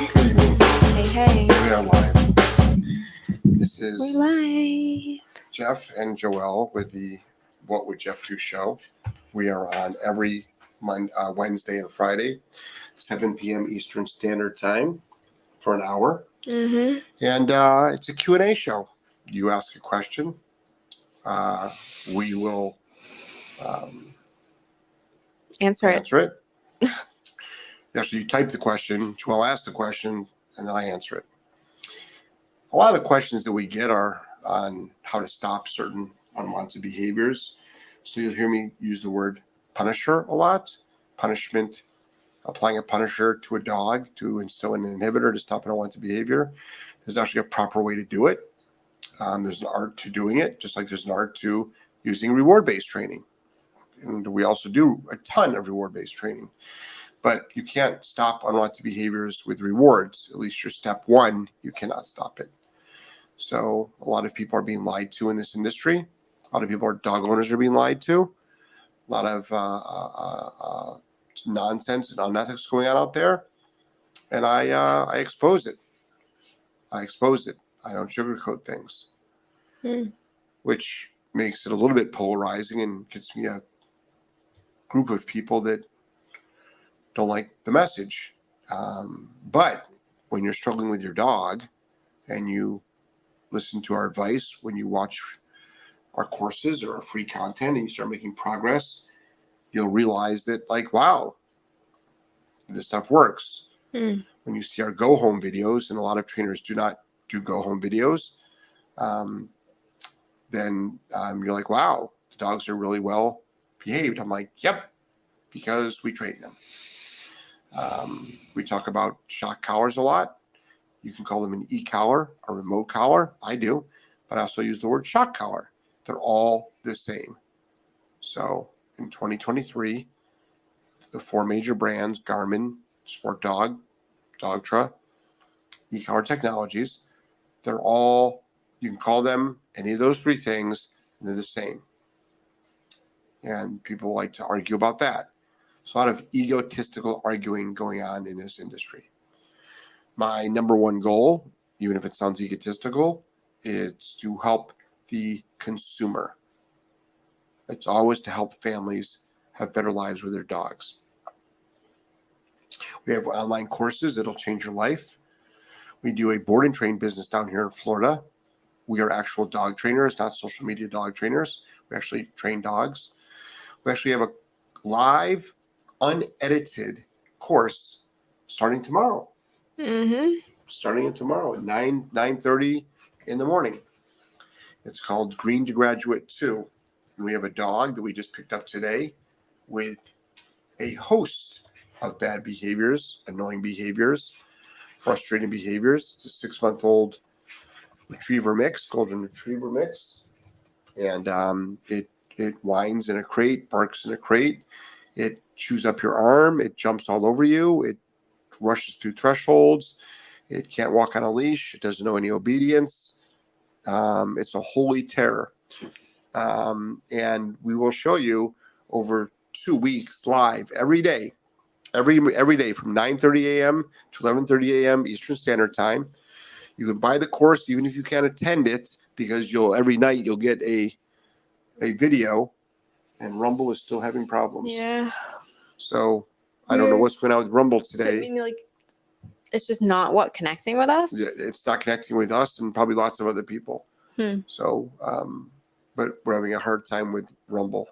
Good evening. Hey, hey. We are live. This is live. Jeff and Joelle with the What Would Jeff Do show. We are on every Mon- uh, Wednesday and Friday, 7 p.m. Eastern Standard Time for an hour. Mm-hmm. And uh, it's a Q&A show. You ask a question. Uh, we will um, Answer it. answer it. Actually, you type the question, Joelle asks the question, and then I answer it. A lot of the questions that we get are on how to stop certain unwanted behaviors. So you'll hear me use the word punisher a lot. Punishment, applying a punisher to a dog to instill an inhibitor to stop an unwanted behavior. There's actually a proper way to do it. Um, there's an art to doing it, just like there's an art to using reward based training. And we also do a ton of reward based training. But you can't stop unwanted behaviors with rewards. At least your step one, you cannot stop it. So a lot of people are being lied to in this industry. A lot of people are dog owners are being lied to. A lot of uh, uh, uh, nonsense and unethics going on out there, and I uh, I expose it. I expose it. I don't sugarcoat things, Hmm. which makes it a little bit polarizing and gets me a group of people that don't like the message. Um, but when you're struggling with your dog and you listen to our advice, when you watch our courses or our free content and you start making progress, you'll realize that, like, wow, this stuff works. Hmm. When you see our go home videos, and a lot of trainers do not do go home videos, um, then um, you're like, wow, the dogs are really well behaved. I'm like, yep, because we train them. Um, we talk about shock collars a lot. You can call them an e collar, a remote collar. I do, but I also use the word shock collar. They're all the same. So in 2023, the four major brands Garmin, Sport Dog, Dogtra, e collar technologies, they're all, you can call them any of those three things, and they're the same. And people like to argue about that. There's a lot of egotistical arguing going on in this industry. My number one goal, even if it sounds egotistical, is to help the consumer. It's always to help families have better lives with their dogs. We have online courses that'll change your life. We do a board and train business down here in Florida. We are actual dog trainers, not social media dog trainers. We actually train dogs. We actually have a live, unedited course starting tomorrow. Mm-hmm. Starting tomorrow at 9 9 30 in the morning. It's called Green to Graduate 2. And we have a dog that we just picked up today with a host of bad behaviors, annoying behaviors, frustrating behaviors. It's a six month old retriever mix, golden retriever mix. And um, it it whines in a crate, barks in a crate. It chews up your arm. It jumps all over you. It rushes through thresholds. It can't walk on a leash. It doesn't know any obedience. Um, it's a holy terror. Um, and we will show you over two weeks live every day, every every day from 9:30 a.m. to 11:30 a.m. Eastern Standard Time. You can buy the course even if you can't attend it because you'll every night you'll get a a video. And Rumble is still having problems. Yeah. So I don't know what's going on with Rumble I today. mean, like, it's just not what connecting with us. Yeah, It's not connecting with us and probably lots of other people. Hmm. So, um, but we're having a hard time with Rumble,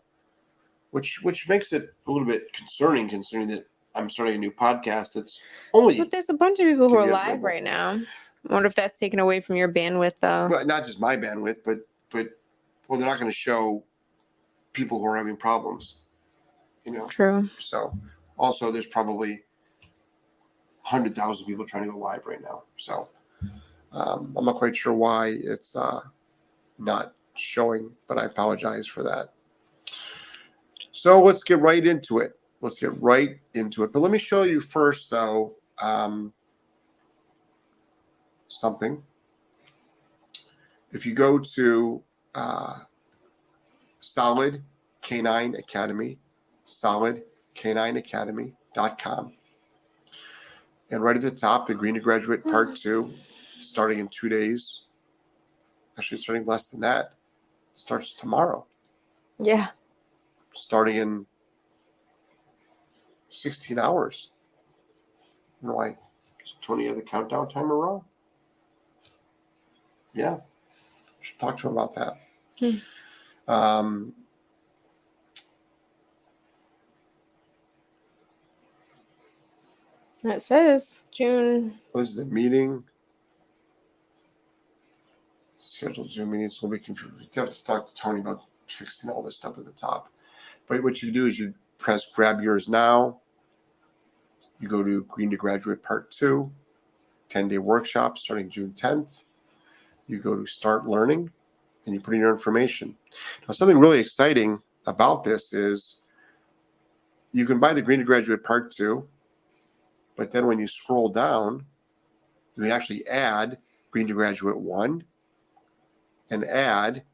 which which makes it a little bit concerning, considering that I'm starting a new podcast that's only But there's a bunch of people who are live right now. I wonder if that's taken away from your bandwidth, though. well, not just my bandwidth, but but well, they're not going to show people who are having problems, you know. True. So, also, there's probably hundred thousand people trying to go live right now. So, um, I'm not quite sure why it's uh, not showing, but I apologize for that. So let's get right into it. Let's get right into it. But let me show you first, though, um, something. If you go to uh, Solid Canine Academy, solidcanineacademy.com, And right at the top, the Green to Graduate Part Two, starting in two days. Actually, starting less than that, starts tomorrow. Yeah. Starting in 16 hours. I don't know why does Tony have the countdown timer wrong? Yeah. Should talk to him about that. Hmm. Um, It says June. this is a meeting. Scheduled Zoom meetings will be confused. You have to talk to Tony about fixing all this stuff at the top. But what you do is you press grab yours now. You go to Green to Graduate Part 2, 10 day workshop starting June 10th. You go to Start Learning and you put in your information. Now, something really exciting about this is you can buy the Green to Graduate Part 2, but then when you scroll down, you can actually add Green to Graduate 1 and add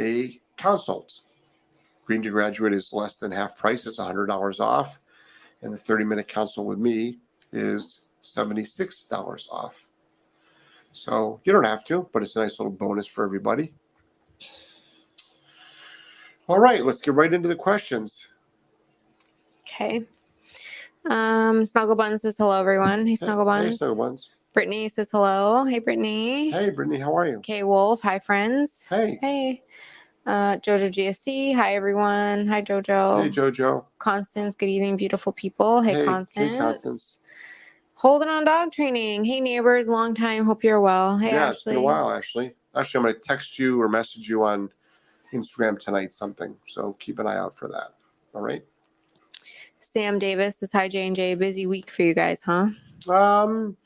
a consult. Green to Graduate is less than half price, it's $100 off. And the 30 minute consult with me is $76 off. So you don't have to, but it's a nice little bonus for everybody. All right, let's get right into the questions. Okay. Um, Snuggle Bun says hello, everyone. Hey, Snuggle Hey, Buns. Snuggle Buns. Brittany says hello. Hey, Brittany. Hey, Brittany, how are you? Okay, Wolf. Hi, friends. Hey. Hey. Uh, Jojo GSC. Hi, everyone. Hi, Jojo. Hey, JoJo. Constance. Good evening, beautiful people. Hey, Hey, Constance. hey, Constance. Holding on dog training. Hey, neighbors. Long time. Hope you're well. Hey, yeah, Ashley. it's been a while, Ashley. Actually, I'm going to text you or message you on Instagram tonight something. So keep an eye out for that. All right. Sam Davis says hi, J and J. Busy week for you guys, huh? Um,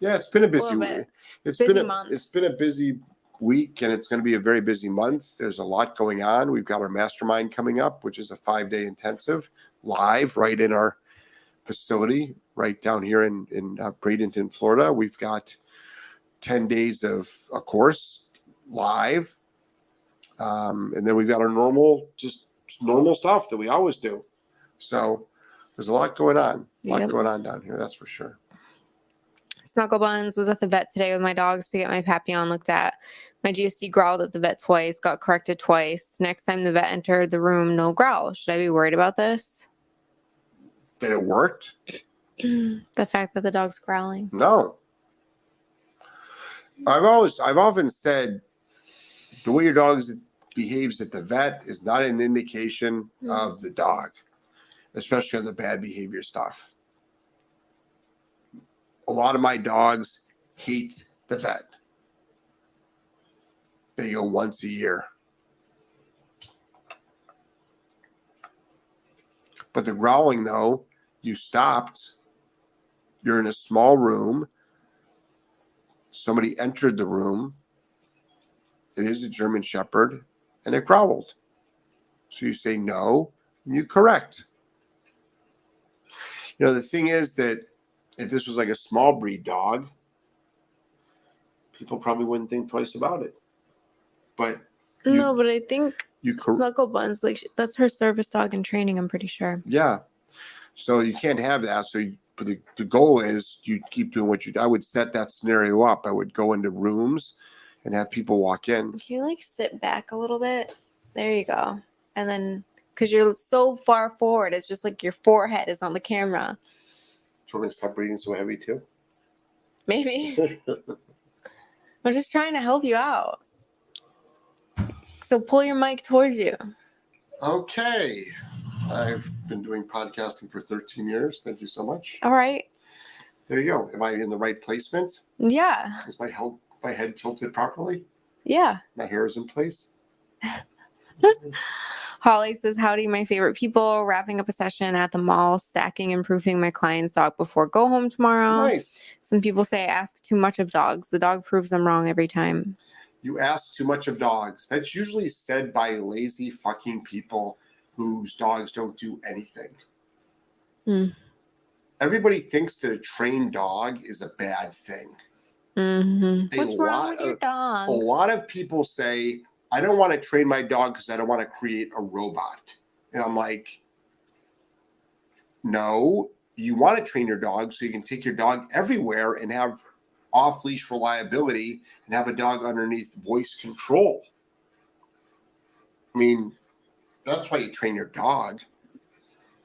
yeah, it's been a busy little week. It's Busy been a, month. it's been a busy week, and it's going to be a very busy month. There's a lot going on. We've got our mastermind coming up, which is a five day intensive live right in our facility right down here in in uh, Bradenton, Florida. We've got ten days of a course live, um, and then we've got our normal just normal stuff that we always do. So there's a lot going on. A lot Yep. going on down here. That's for sure. Snuggle Buns was at the vet today with my dogs to get my Papillon looked at. My GSD growled at the vet twice, got corrected twice. Next time the vet entered the room, no growl. Should I be worried about this? That it worked. the fact that the dog's growling. No. I've always, I've often said the way your dog behaves at the vet is not an indication Hmm. of the dog, especially on the bad behavior stuff. A lot of my dogs hate the vet. They go once a year. But the growling, though, you stopped. You're in a small room. Somebody entered the room. It is a German Shepherd, and it growled. So you say no, and you correct. You know, the thing is that if this was like a small breed dog, people probably wouldn't think twice about it. But You- no, but I think you cor- Snuggle Buns, like that's her service dog in training. I'm pretty sure. Yeah. So you can't have that. So you, but the, the goal is you keep doing what you do. I would set that scenario up. I would go into rooms and have people walk in. Can you like sit back a little bit? There you go. And then, because you're so far forward, it's just like your forehead is on the camera. So we're gonna stop breathing so heavy too. Maybe. I'm just trying to help you out. So pull your mic towards you. okay. I've been doing podcasting for 13 years. Thank you so much. All right. There you go. Am I in the right placement? Yeah. Is my head my head tilted properly? Yeah. My hair is in place. Holly says, Howdy, my favorite people. Wrapping up a session at the mall, stacking and proofing my client's dog before go home tomorrow. Nice. Some people say I ask too much of dogs. The dog proves them wrong every time. You ask too much of dogs. That's usually said by lazy fucking people whose dogs don't do anything. Hmm. Everybody thinks that a trained dog is a bad thing. Mm-hmm. What's wrong lot with your dog? A lot of people say, I don't want to train my dog because I don't want to create a robot. And I'm like, no, you want to train your dog so you can take your dog everywhere and have off leash reliability and have a dog underneath voice control. I mean, that's why you train your dog.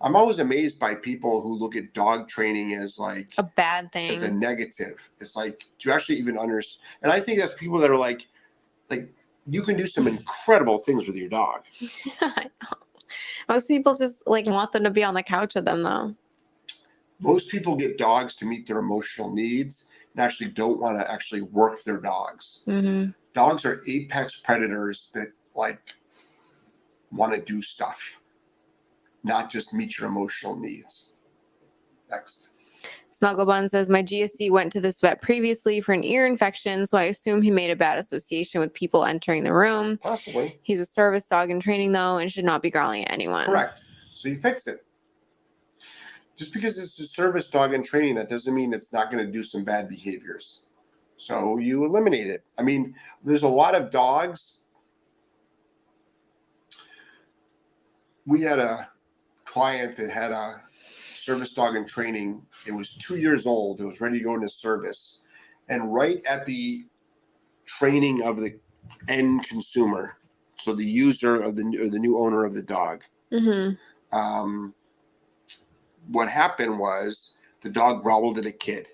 I'm always amazed by people who look at dog training as like A bad thing, as a negative. It's like do you actually even understand? And I think that's people that are like, like you can do some incredible things with your dog. Most people just like want them to be on the couch with them though. Most people get dogs to meet their emotional needs and actually don't want to actually work their dogs. hmm Dogs are apex predators that like want to do stuff, not just meet your emotional needs. Next. Snugglebun says my GSD went to this vet previously for an ear infection, so I assume he made a bad association with people entering the room. Possibly. He's a service dog in training though, and should not be growling at anyone. Correct. So you fix it. Just because it's a service dog in training, that doesn't mean it's not going to do some bad behaviors. So you eliminate it. I mean, there's a lot of dogs. We had a client that had a service dog in training. It was two years old. It was ready to go into service. And right at the training of the end consumer, so the user of the or the new owner of the dog, hmm um, what happened was the dog growled at a kid.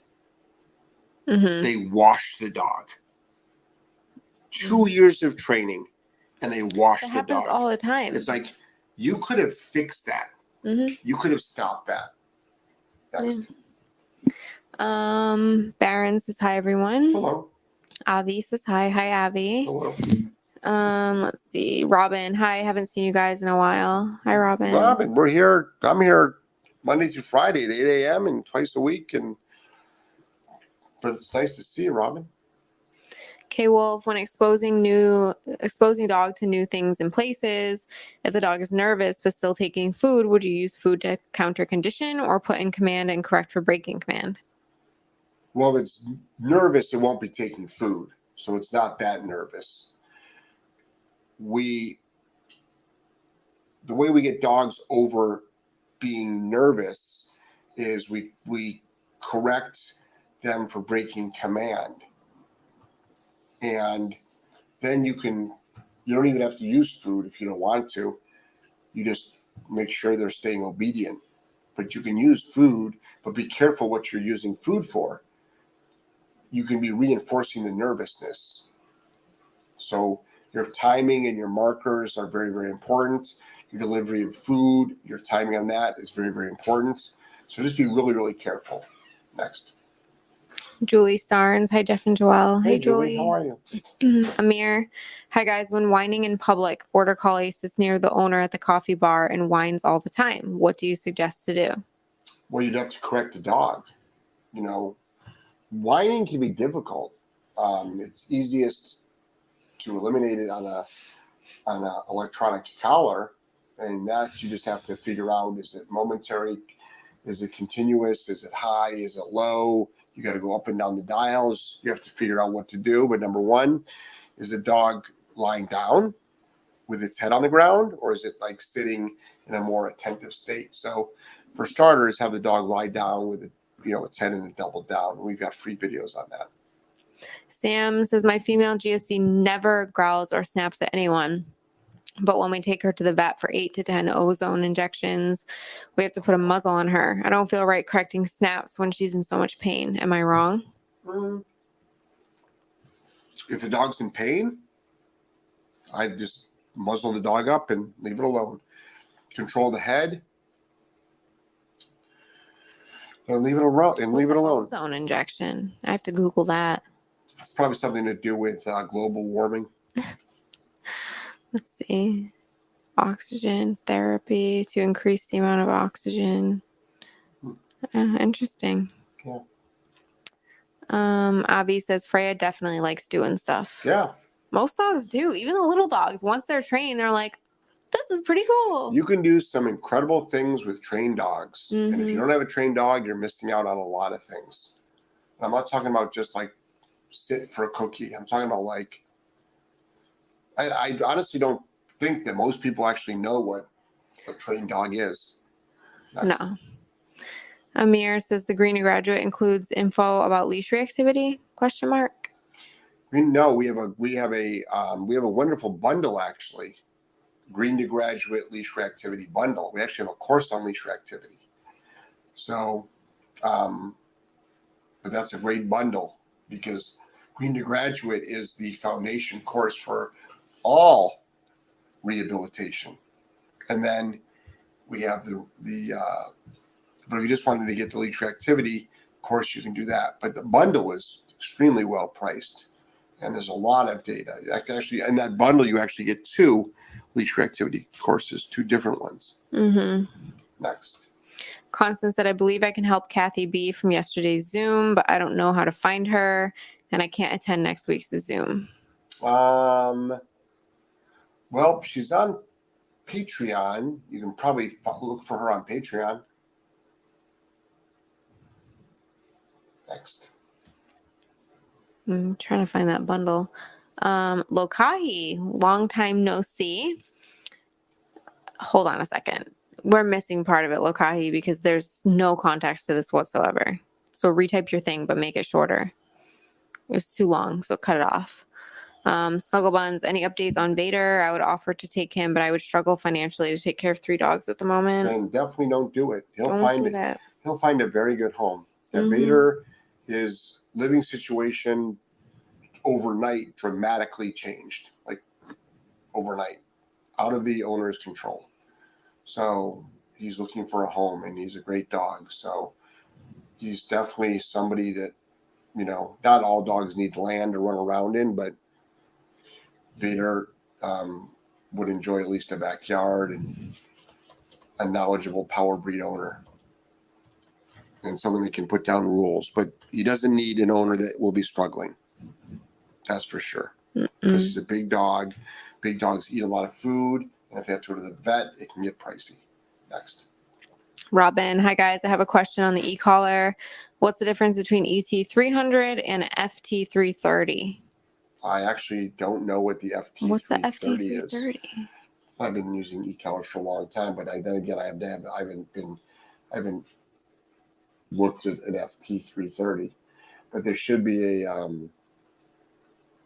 hmm They washed the dog. Two years of training, and they washed It the happens dog. all the time. It's like you could have fixed that. hmm You could have stopped that. Next. Um, Baron says hi everyone. Hello. Avi says hi. Hi Avi. Hello. Um, let's see. Robin, hi. Haven't seen you guys in a while. Hi Robin. Robin, we're here. I'm here Monday through Friday at 8 a.m. and twice a week. And but it's nice to see you, Robin. K Wolf, when exposing new exposing dog to new things and places, if the dog is nervous but still taking food, would you use food to counter condition or put in command and correct for breaking command? Well, if it's nervous, it won't be taking food. So it's not that nervous. We, the way we get dogs over being nervous is we, we correct them for breaking command. And then you can, you don't even have to use food if you don't want to. You just make sure they're staying obedient. But you can use food, but be careful what you're using food for you can be reinforcing the nervousness. So your timing and your markers are very, very important. Your delivery of food, your timing on that is very, very important. So just be really, really careful. Next. Julie Starnes, hi Jeff and Joelle. Hey, Julie. how are you? Amir, hi guys. When whining in public, border collie sits near the owner at the coffee bar and whines all the time. What do you suggest to do? Well, you'd have to correct the dog. You know, whining can be difficult. Um, it's easiest to eliminate it on a on an electronic collar, and that you just have to figure out: is it momentary? Is it continuous? Is it high? Is it low? You got to go up and down the dials. You have to figure out what to do. But number one, is the dog lying down with its head on the ground, or is it like sitting in a more attentive state? So, for starters, have the dog lie down with it, you know, its head in the double down. We've got free videos on that. Sam says my female GSD never growls or snaps at anyone. But when we take her to the vet for eight to 10 ozone injections, we have to put a muzzle on her. I don't feel right correcting snaps when she's in so much pain. Am I wrong? Mm. If the dog's in pain, I just muzzle the dog up and leave it alone. Control the head and leave it alone. And leave it alone. Ozone injection. I have to Google that. It's probably something to do with uh, global warming. Let's see. Oxygen therapy to increase the amount of oxygen. Uh, interesting. Yeah. Um, Avi says Freya definitely likes doing stuff. Yeah, Most dogs do. Even the little dogs, once they're trained, they're like, "This is pretty cool." you can do some incredible things with trained dogs. And if you don't have a trained dog, you're missing out on a lot of things. I'm not talking about just like sit for a cookie. I'm talking about like, I, I honestly don't think that most people actually know what a trained dog is. Next. No. Amir says the Green to Graduate includes info about leash reactivity? Question mark. No, we have a we have a um, we have a wonderful bundle actually, Green to Graduate Leash Reactivity bundle. We actually have a course on leash reactivity. So, um, but that's a great bundle because Green to Graduate is the foundation course for all rehabilitation, and then we have the the. Uh, but if you just wanted to get the leash reactivity, of course you can do that. But the bundle is extremely well priced, and there's a lot of data. Actually, in that bundle, you actually get two leash reactivity courses, two different ones. Mm-hmm. Next. Constance said, I believe I can help Kathy B from yesterday's Zoom, but I don't know how to find her, and I can't attend next week's Zoom. Um, well, she's on Patreon. You can probably look for her on Patreon. Next. I'm trying to find that bundle. Um, Lokahi, long time no see. Hold on a second. We're missing part of it, Lokahi, because there's no context to this whatsoever. So retype your thing, but make it shorter. It was too long, so cut it off. Um, Snuggle Buns, any updates on Vader? I would offer to take him, but I would struggle financially to take care of three dogs at the moment. And definitely don't do it. He'll Don't find it. He'll find a very good home. Mhm. Vader, his living situation overnight dramatically changed, like overnight, out of the owner's control. So he's looking for a home, and he's a great dog. So he's definitely somebody that, you know, not all dogs need land to run around in, but Vader um, would enjoy at least a backyard and a knowledgeable power breed owner and someone that can put down rules. But he doesn't need an owner that will be struggling. That's for sure. Mm. he's a big dog. Big dogs eat a lot of food, and if they have to go to the vet, it can get pricey. Next. Robin, hi guys. I have a question on the e-collar. What's the difference between E ET300 and FT330? I actually don't know what the FT330 What's the is. FT330? I've been using e-collars for a long time, but I, then again, I have never, I haven't been, I haven't looked at an FT330. But there should be a, um,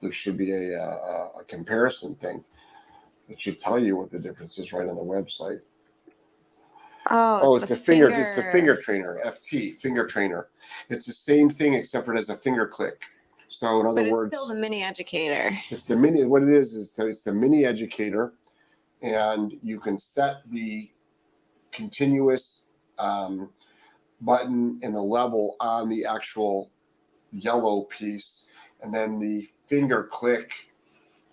there should be a, uh, a comparison thing that should tell you what the difference is right on the website. Oh, Oh, it's the finger, it's the finger trainer, FT, finger trainer. It's the same thing except for it has a finger click. So in But other it's words, still the mini educator. it's the mini. What it is is that it's the mini educator, and you can set the continuous um, button and the level on the actual yellow piece, and then the finger click.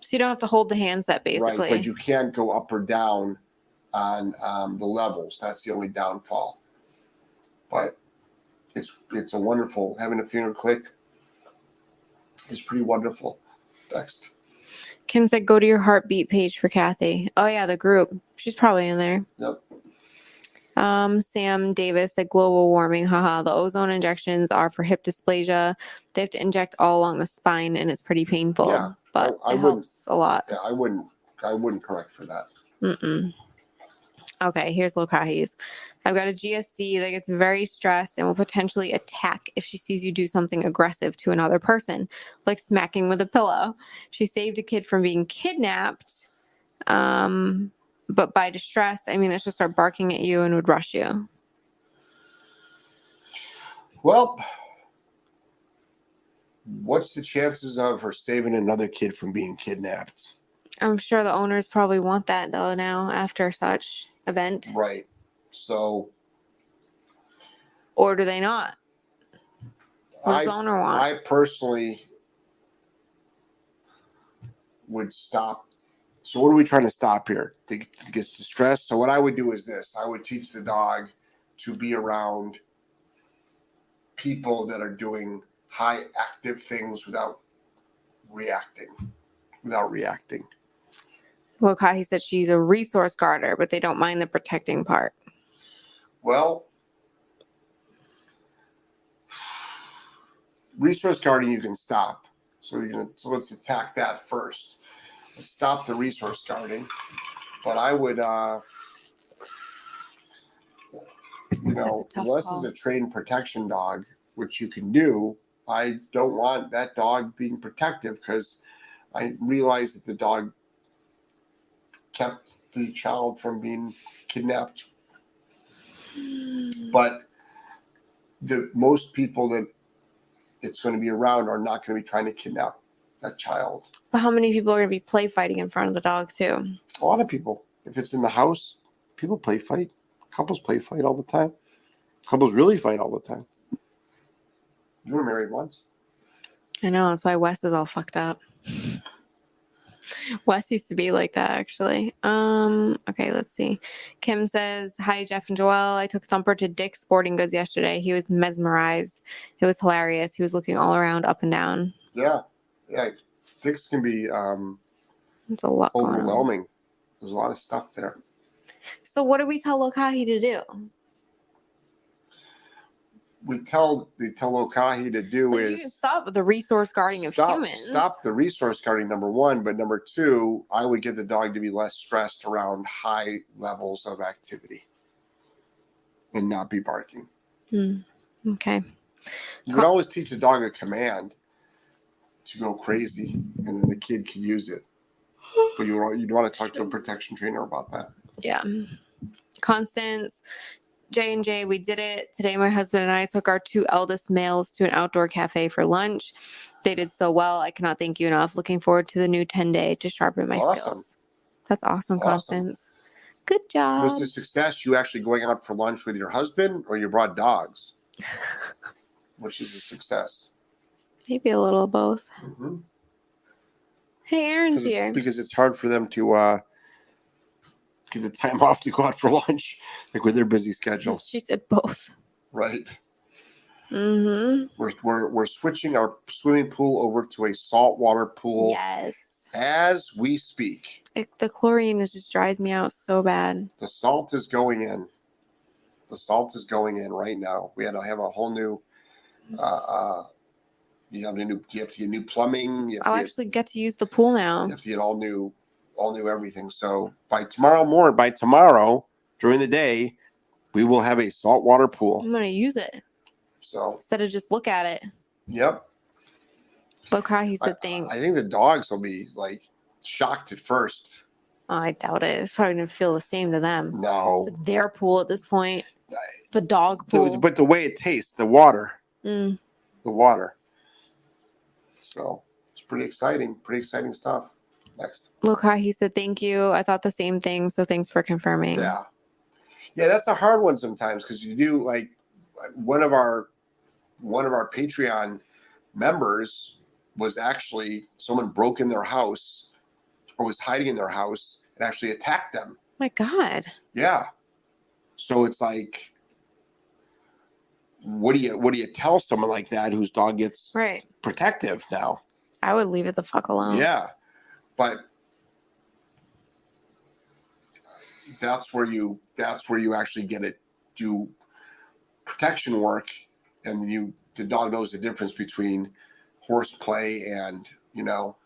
So you don't have to hold the handset basically. Right, but you can't go up or down on um, the levels. That's the only downfall. But it's it's a wonderful having a finger click. Is pretty wonderful. Next. Kim said, "Go to your heartbeat page for Kathy." Oh yeah, the group. She's probably in there. Yep. Um, Sam Davis said, "Global warming. Haha. The ozone injections are for hip dysplasia. They have to inject all along the spine, and it's pretty painful. Yeah, but I it wouldn't- helps a lot." Yeah, I wouldn't. I wouldn't correct for that. Mm-mm. Okay, here's Lokahi's. I've got a GSD that gets very stressed and will potentially attack if she sees you do something aggressive to another person, like smacking with a pillow. She saved a kid from being kidnapped. Um, but by distressed, I mean that she'll start barking at you and would rush you. Well, what's the chances of her saving another kid from being kidnapped? I'm sure the owners probably want that though now after such event. Right. So Or do they not? What does I the owner want? I personally would stop. So what are we trying to stop here? To, to get distressed. So what I would do is this: I would teach the dog to be around people that are doing high active things without reacting. Without reacting. Lokahi said she's a resource guarder, but they don't mind the protecting part. Well, resource guarding you can stop. So you're gonna so let's attack that first. Let's stop the resource guarding. But I would uh you know, unless call. it's a trained protection dog, which you can do, I don't want that dog being protective because I realize that the dog kept the child from being kidnapped. But the most people that it's going to be around are not going to be trying to kidnap that child. But how many people are going to be play fighting in front of the dog too? A lot of people, if it's in the house, people play fight. Couples play fight all the time. Couples really fight all the time. You were married once. I know that's why Wes is all fucked up. Wes used to be like that actually. Um, okay, let's see. Kim says, Hi Jeff and Joelle. I took Thumper to Dick's Sporting Goods yesterday. He was mesmerized. It was hilarious. He was looking all around, up and down. Yeah, yeah. Dicks can be um, It's a lot overwhelming. There's a lot of stuff there. So what do we tell Lokahi to do? We tell the tell Lokahi to do can is stop the resource guarding of stop, humans. stop the resource guarding. Number one, but number two, I would get the dog to be less stressed around high levels of activity and not be barking. Hmm. Okay. You can always teach a dog a command to go crazy, and then the kid can use it. But you want you want to talk to a protection trainer about that. Yeah. Constance, J and J, we did it today. My husband and I took our two eldest males to an outdoor cafe for lunch. They did so well. I cannot thank you enough. Looking forward to the new 10 day to sharpen my Awesome. skills. That's awesome, Awesome. Constance. Good job. Was the success you actually going out for lunch with your husband, or you brought dogs? Which is a success? Maybe a little of both. Mhm. Hey, Aaron's here. because it's hard for them to uh, get the time off to go out for lunch, like with their busy schedule, She said both. right? Mm-hmm. We're, we're, we're switching our swimming pool over to a saltwater pool Yes. as we speak. It, the chlorine is just drives me out so bad. The salt is going in. The salt is going in right now. We had to have a whole new. Uh, uh, you have a new. You have to get new plumbing. You have, I'll to get, actually get to use the pool now. you have to get all new, all new everything. So by tomorrow morning, by tomorrow during the day, we will have a saltwater pool. I'm gonna use it So instead of just look at it. yep, Look how he I, thing. I think the dogs will be like shocked at first. Oh, I doubt it. It's probably gonna feel the same to them. No, It's their pool at this point. It's the dog The- pool. but the way it tastes, the water, Mm. the water. So it's pretty exciting. Pretty exciting stuff. Next. Lokahi said thank you. I thought the same thing. So thanks for confirming. Yeah. Yeah, that's a hard one sometimes because you do like one of our one of our Patreon members was actually someone broke in their house or was hiding in their house and actually attacked them. My God. Yeah. So it's like what do you what do you tell someone like that whose dog gets Right. protective now? I would leave it the fuck alone. Yeah. But that's where you that's where you actually get it do protection work and you the dog knows the difference between horseplay and you know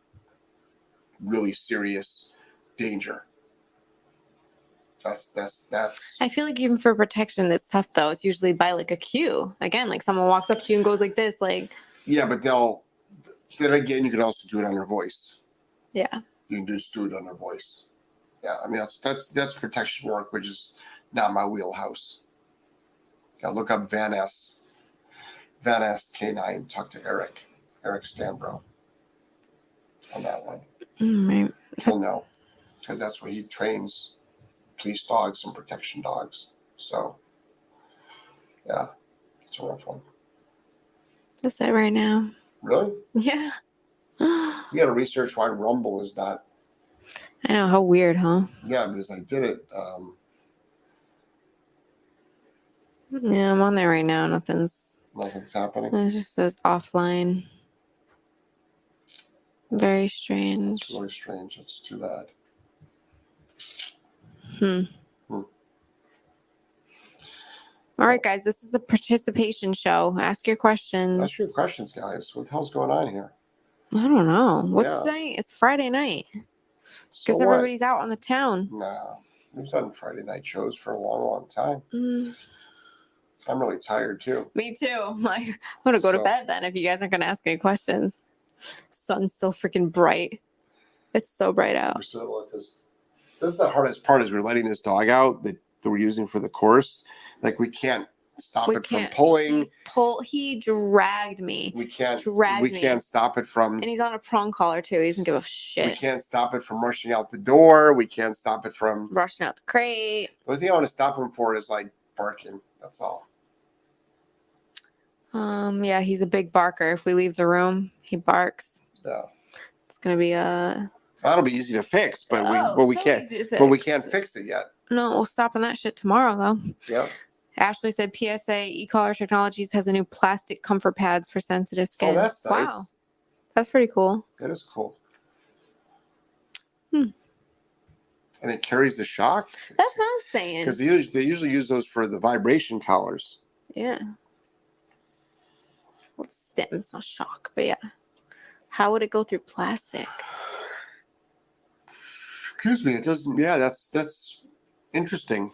really serious danger that's that's that's I feel like even for protection, it's tough though. It's usually by like a cue. Again, like someone walks up to you and goes like this, like, yeah but they'll then again you can also do it on their voice yeah. you can do it on their voice. Yeah, I mean that's that's that's protection work, which is not my wheelhouse. Yeah, look up Van S. Van S K9. Talk to Eric, Eric Stanbro on that one. Mm, right. He'll know because that's where he trains police dogs and protection dogs. So, yeah, it's a rough one. That's it right now. Really, Yeah. You got to research why Rumble is not. I know how weird, huh? Yeah, because I did it. Um, Yeah, I'm on there right now. Nothing's. nothing's happening. It just says offline. Very It's strange. really strange. It's too bad. Hmm. Hmm. All right, guys. This is a participation show. Ask your questions. Ask your questions, guys. What the hell's going on here? I don't know. What's Yeah. tonight? It's Friday night. Because what? everybody's out on the town. Nah, we've done Friday night shows for a long, long time. Mm. I'm really tired too. Me too. I'm like, I'm gonna go to bed then if you guys aren't gonna ask any questions. Sun's still freaking bright. It's so bright out. We're still with this. This is the hardest part is we're letting this dog out that, that we're using for the course. Like we can't stop We it from pulling. He's pull. He dragged me, We can't dragged we me. can't stop it from and he's on a prong collar too. He doesn't give a shit. we can't stop it from rushing out the door. We can't stop it from Rushing out the crate. the only thing I want to stop him for is like barking. That's all. Um, yeah, he's a big barker. If we leave the room, he barks. Yeah. It's gonna be a. That'll be easy to fix, but we Oh, but we so can't but we can't fix it yet. No, we'll stop on that shit tomorrow though. Yeah. Ashley said PSA e-collar technologies has a new plastic comfort pads for sensitive skin. Oh, that's nice. Wow, that's pretty cool. That is cool. Hmm. And it carries the shock That's what I'm saying. because they usually, they usually use those for the vibration collars. Yeah. Well, it's stem, it's not shock, but yeah. How would it go through plastic? Excuse me, it doesn't. Yeah, that's that's interesting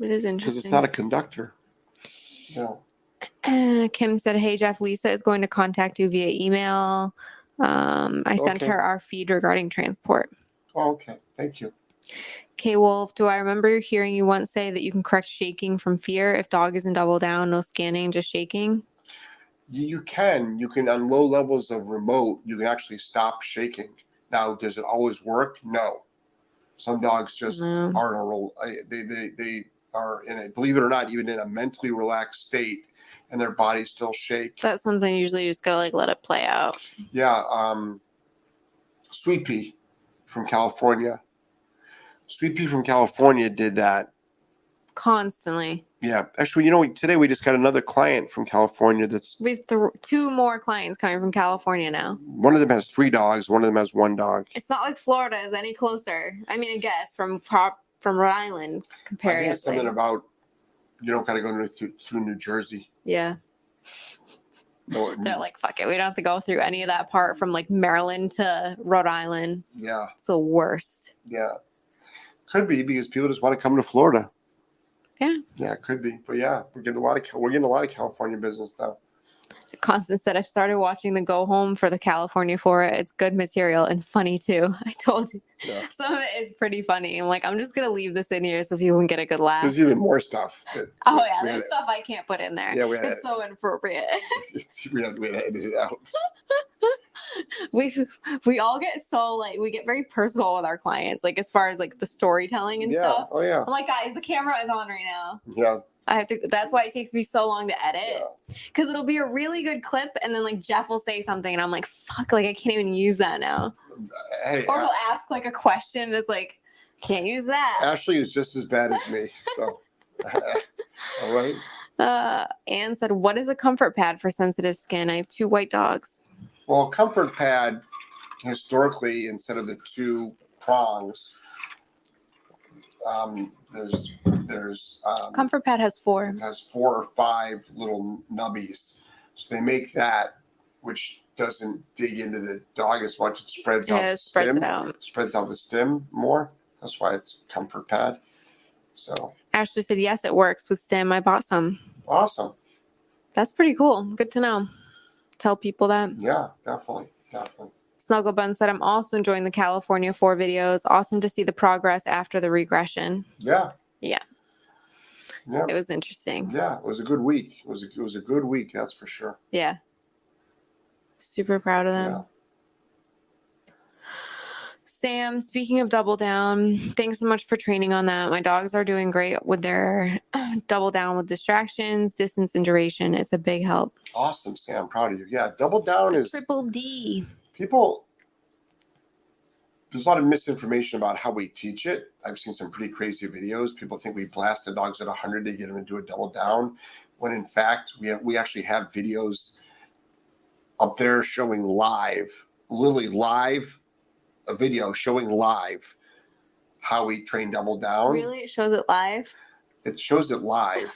It is interesting. because it's not a conductor. No. Uh, Kim said, "Hey Jeff, Lisa is going to contact you via email. Um, I sent Okay. her our feed regarding transport." Oh, okay. Thank you. K Wolf, do I remember hearing you once say that you can correct shaking from fear if dog isn't double down, no scanning, just shaking? You, you can you can on low levels of remote you can actually stop shaking. Now, does it always work? No. Some dogs just No. aren't a rel- I- they they they are in a believe it or not even in a mentally relaxed state and their bodies still shake. That's something usually you just gotta like let it play out. Yeah, um, Sweet Pea from California. Sweet Pea from California did that. Constantly. Yeah, actually, you know, today we just got another client from California. That's We've th- two more clients coming from California now. one of them has three dogs, one of them has one dog. It's not like Florida is any closer. I mean, I guess from prop from Rhode Island I think it's something about you don't got to go through, through New Jersey. yeah, No, they're like, fuck it, we don't have to go through any of that part from like Maryland to Rhode Island. yeah, It's the worst. yeah, could be because people just want to come to Florida. Yeah. yeah, it could be. But yeah, we're getting a lot of Cal- we're getting a lot of California business now. Constance said, I've started watching the Go Home for the California for it. It's good material and funny too. I told you. Yeah. Some of it is pretty funny. I'm like, I'm just going to leave this in here so people can get a good laugh. There's even more stuff. that- Oh, yeah. There's stuff I can't put in there. Yeah, we had It's so inappropriate. we had, we had to edit it out. we we all get so like we get very personal with our clients like as far as like the storytelling and yeah. stuff Oh yeah. i'm like guys the camera is on right now Yeah. I have to that's why it takes me so long to edit because it'll be a really good clip and then like jeff will say something and i'm like fuck like i can't even use that now Hey, or he'll ask like a question and it's like can't use that Ashley is just as bad as me. So. All right. uh anne said what is a comfort pad for sensitive skin i have two white dogs Well, comfort pad historically instead of the two prongs, um, there's there's um, comfort pad has four has four or five little nubbies. So they make that, which doesn't dig into the dog as much. It spreads out yeah the it spreads stem. it out Spreads out the stem more. That's why it's comfort pad. So ashley said yes it works with stem i bought some awesome. That's pretty cool. Good to know. Tell people that. Yeah, definitely, definitely. Snuggle Bun said, I'm also enjoying the California 4 videos. Awesome to see the progress after the regression. Yeah. Yeah. Yeah. It was interesting. Yeah, it was a good week. It was a, it was a good week, that's for sure. Yeah. Super proud of them. Yeah. Sam, speaking of double down, thanks so much for training on that. My dogs are doing great with their double down with distractions, distance, and duration. It's a big help. Awesome, Sam. Proud of you. Yeah, double down is Triple D. people. There's a lot of misinformation about how we teach it. I've seen some pretty crazy videos. People think we blast the dogs at 100 to get them to do a double down, when in fact we have, we actually have videos up there showing live, literally live, a video showing live how we train double down. Really? It shows it live? It shows it live.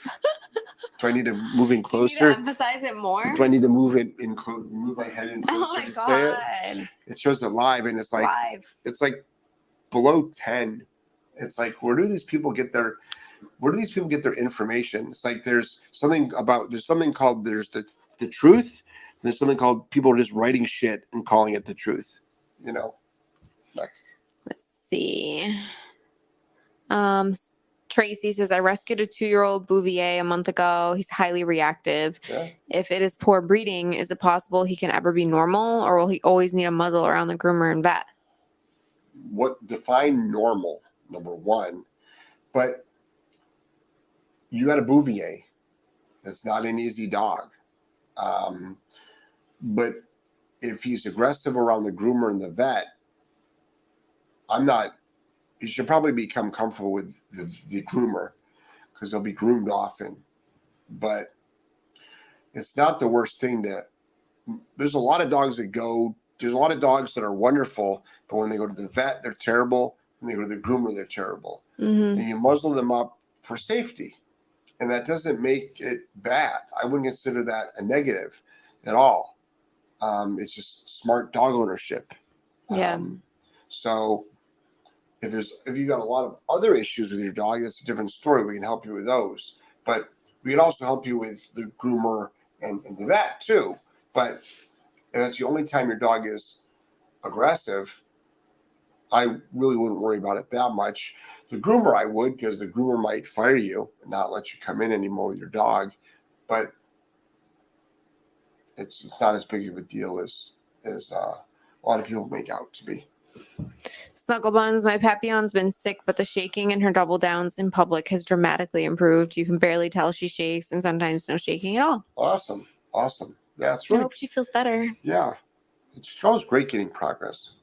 Do I need to move in Do you need to closer? emphasize it more? Do I need to move it in close, move my head in closer Oh my to say it? God. It shows it live, and it's like live. it's like below ten. It's like where do these people get their where do these people get their information? It's like there's something about there's something called there's the the truth. There's something called people are just writing shit and calling it the truth. You know. Next. Let's see. Um, Tracy says, I rescued a two year old Bouvier a month ago. He's highly reactive. Yeah. If it is poor breeding, is it possible he can ever be normal or will he always need a muzzle around the groomer and vet? What define normal? Number one, but you got a Bouvier. That's not an easy dog. Um, but if he's aggressive around the groomer and the vet, I'm not. You should probably become comfortable with the, the groomer because they'll be groomed often. But it's not the worst thing to. There's a lot of dogs that go. There's a lot of dogs that are wonderful, but when they go to the vet, they're terrible. When they go to the groomer, they're terrible. Mm-hmm. And you muzzle them up for safety, and that doesn't make it bad. I wouldn't consider that a negative at all. Um, it's just smart dog ownership. Yeah. Um, so if there's if you've got a lot of other issues with your dog, that's a different story. We can help you with those, but we can also help you with the groomer and, and the vet too. But if that's the only time your dog is aggressive, I really wouldn't worry about it that much. The groomer, I would, because the groomer might fire you and not let you come in anymore with your dog. But it's it's not as big of a deal as as uh, a lot of people make out to be. Snuggle Buns, my Papillon's been sick, but the shaking in her double downs in public has dramatically improved. You can barely tell she shakes and sometimes no shaking at all. Awesome, awesome. That's right. I hope she feels better. yeah. It's always great getting progress.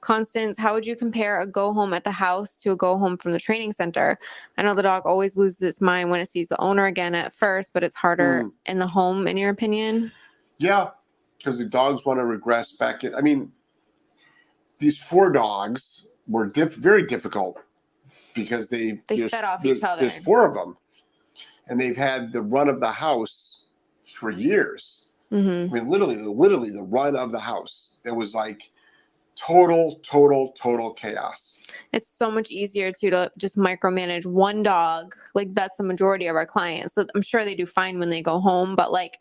Constance, how would you compare a go home at the house to a go home from the training center? I know the dog always loses its mind when it sees the owner again at first, but it's harder Mm. in the home, in your opinion? Yeah, because the dogs want to regress back in. I mean, these four dogs were diff- very difficult because they They fed off each other. There's four of them, and they've had the run of the house for years. hmm I mean, literally, literally the run of the house. It was like total, total, total chaos. It's so much easier to, to just micromanage one dog. Like that's the majority of our clients. So I'm sure they do fine when they go home, but like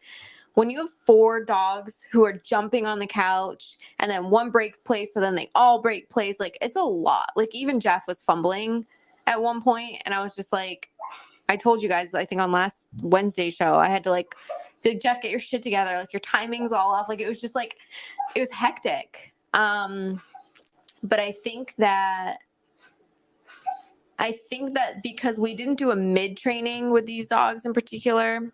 when you have four dogs who are jumping on the couch and then one breaks place, so then they all break place, like it's a lot. Like even Jeff was fumbling at one point, and I was just like, I told you guys, I think on last Wednesday show, I had to like be like, Jeff, get your shit together. Like your timing's all off. Like it was just like it was hectic. Um, but I think that I think that because we didn't do a mid training with these dogs in particular,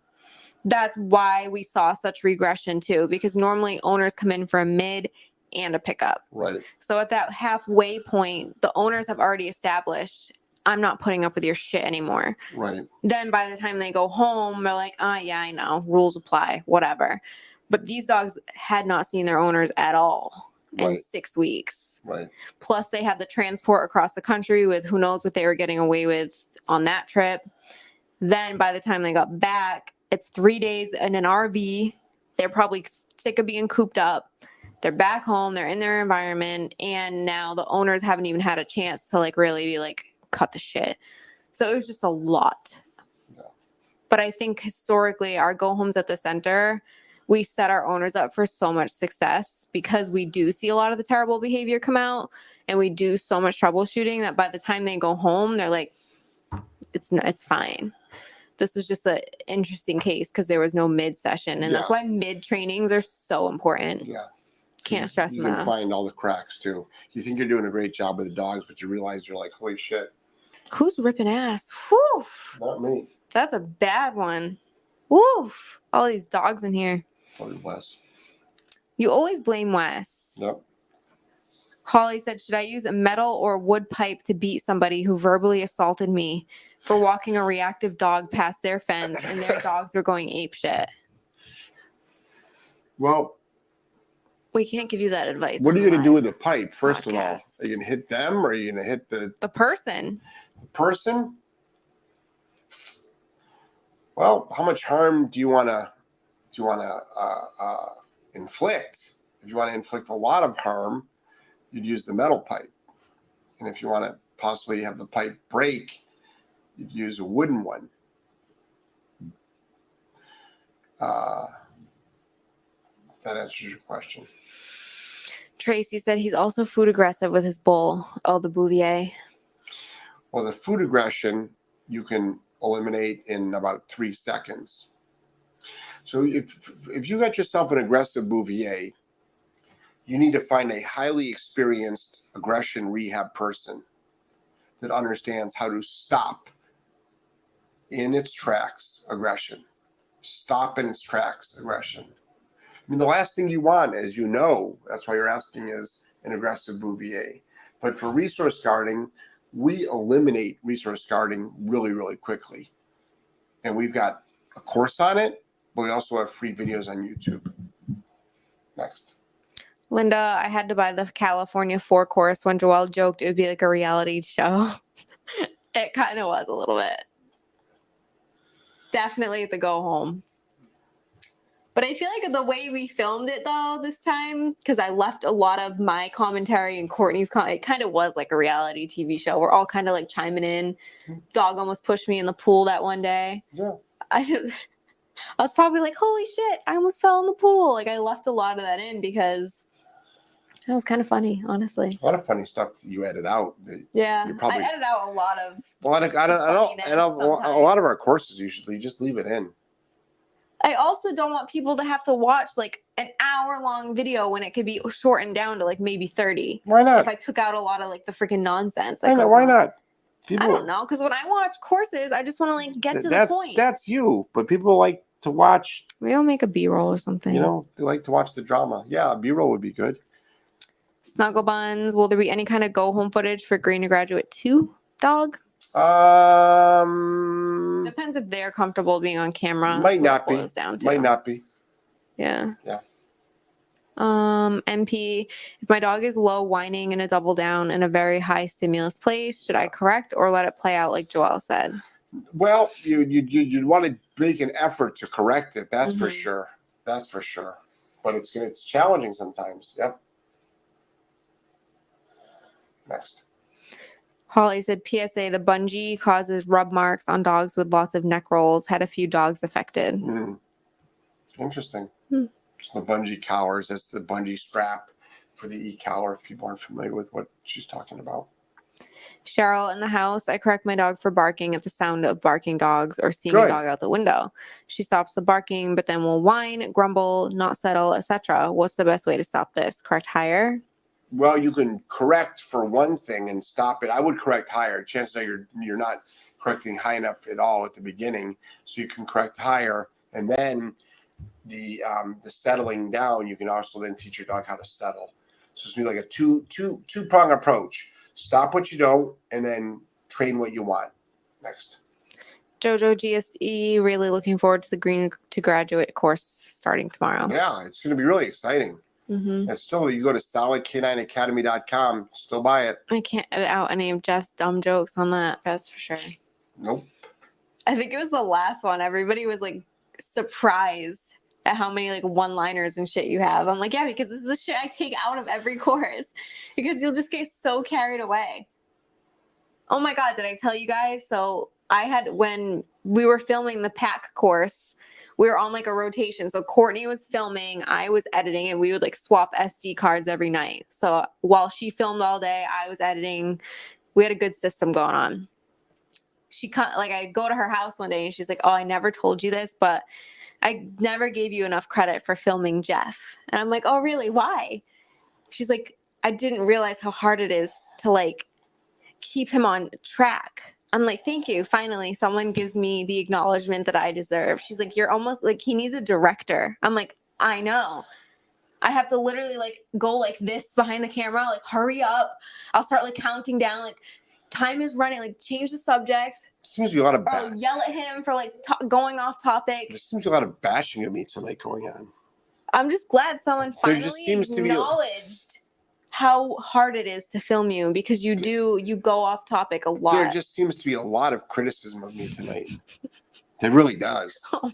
that's why we saw such regression too. Because normally owners come in for a mid and a pickup. Right. So at that halfway point, the owners have already established, I'm not putting up with your shit anymore. Right. Then by the time they go home, they're like, oh, yeah, I know, rules apply, whatever. But these dogs had not seen their owners at all in Right. six weeks. Right. Plus, they had the transport across the country with who knows what they were getting away with on that trip. Then, by the time they got back, it's three days in an RV. They're probably sick of being cooped up. They're back home. They're in their environment, and now the owners haven't even had a chance to like really be like cut the shit. So it was just a lot. Yeah. But I think historically, our go homes at the center, we set our owners up for so much success because we do see a lot of the terrible behavior come out and we do so much troubleshooting that by the time they go home they're like it's it's fine this was just an interesting case because there was no mid session and that's why mid trainings are so important Yeah. can't stress you them can enough find all the cracks too. You think you're doing a great job with the dogs, but you realize you're like, holy shit, who's ripping ass Whew, not me. that's a bad one Woof. all these dogs in here Probably Wes. you always blame wes Yep. Holly said, Should I use a metal or wood pipe to beat somebody who verbally assaulted me for walking a reactive dog past their fence and their dogs were going ape shit? Well, We can't give you that advice. what are you going to do with the pipe, first of all? Are you going to hit them or are you going to hit the, the person? the person? Well, how much harm do you want to do you want to uh, uh, inflict? If you want to inflict a lot of harm, you'd use the metal pipe. And if you want to possibly have the pipe break, you'd use a wooden one. Uh, that answers your question. Tracy said he's also food aggressive with his bowl. Oh, the Bouvier. Well, the food aggression you can eliminate in about three seconds. So if if you got yourself an aggressive Bouvier, you need to find a highly experienced aggression rehab person that understands how to stop in its tracks aggression. Stop in its tracks aggression. I mean, the last thing you want, as you know, that's why you're asking, is an aggressive Bouvier. But for resource guarding, we eliminate resource guarding really, really quickly. And we've got a course on it, but we also have free videos on YouTube. Next. Linda, I had to buy the California four course when Joelle joked it would be like a reality show. it kind of was a little bit. Definitely the go home. But I feel like the way we filmed it though this time, because I left a lot of my commentary and Courtney's, com- it kind of was like a reality TV show. We're all kind of like chiming in. Dog almost pushed me in the pool that one day. Yeah. I, I was probably like, holy shit, I almost fell in the pool. Like I left a lot of that in because that was kind of funny, honestly. A lot of funny stuff you edit out. that- Yeah, You're probably- I edit out a lot of. A lot of, I don't, I don't, Funniness and a, a lot of our courses usually just leave it in. I also don't want people to have to watch like an hour long video when it could be shortened down to like maybe thirty. Why not? If? I took out a lot of like the freaking nonsense. that I know, why on. not? I don't know because when I watch courses, I just want to like get th- to the point. that's you. But people like to watch. We I'll make a B roll or something. You know, they like to watch the drama. Yeah, B roll would be good. Snuggle buns. Will there be any kind of go home footage for Green to Graduate Two? Dog Um, depends if they're comfortable being on camera. Might That's what it not be. Down to. might not be. Yeah. Yeah. Um, MP, if my dog is low whining in a double down in a very high stimulus place, should I correct or let it play out like Joelle said? Well, you you you you'd want to make an effort to correct it. That's for Mhm. sure. That's for sure. But it's gonna it's challenging sometimes. Yep. Next. Holly said PSA the bungee causes rub marks on dogs with lots of neck rolls. Had a few dogs affected. Mm. Interesting. Hmm. So the bungee collars. That's the bungee strap for the e collar. If people aren't familiar with what she's talking about. Cheryl in the house, I correct my dog for barking at the sound of barking dogs or seeing Good. a dog out the window. She stops the barking, but then will whine, grumble, not settle, etc. What's the best way to stop this? Correct higher? Well, you can correct for one thing and stop it. I would correct higher. Chances are you're you're not correcting high enough at all at the beginning, so you can correct higher, and then the um, the settling down. You can also then teach your dog how to settle. So it's like a two two two prong approach. Stop what you don't, and then train what you want. Next. Jojo GSD, really looking forward to the Green to Graduate course starting tomorrow. Yeah, it's gonna be really exciting. Hmm And still, you go to solidk9academy.com. Still buy it. I can't edit out any of Jeff's dumb jokes on that. That's for sure. Nope. I think it was the last one. Everybody was like surprised at how many like one-liners and shit you have. I'm like, yeah, because this is the shit I take out of every course because you'll just get so carried away. Oh my god, did I tell you guys? So I had when we were filming the pack course, we were on like a rotation. So Courtney was filming, I was editing, and we would like swap SD cards every night. So while she filmed all day, I was editing. We had a good system going on she cut like I go to her house one day and she's like, "Oh, I never told you this, but I never gave you enough credit for filming Jeff." And I'm like, "Oh, really? Why?" She's like, "I didn't realize how hard it is to like keep him on track." I'm like, "Thank you. Finally, someone gives me the acknowledgement that I deserve." She's like, "You're almost like he needs a director." I'm like, "I know." I have to literally like go like this behind the camera, like hurry up. I'll start like counting down, like time is running, like change the subject, Seems to be a lot of or I'll yell at him for like to- going off topic. There seems to be a lot of bashing of me tonight going on. I'm just glad someone finally just seems to be a- acknowledged how hard it is to film you because you do you go off topic a lot. There just seems to be a lot of criticism of me tonight. There really does. Oh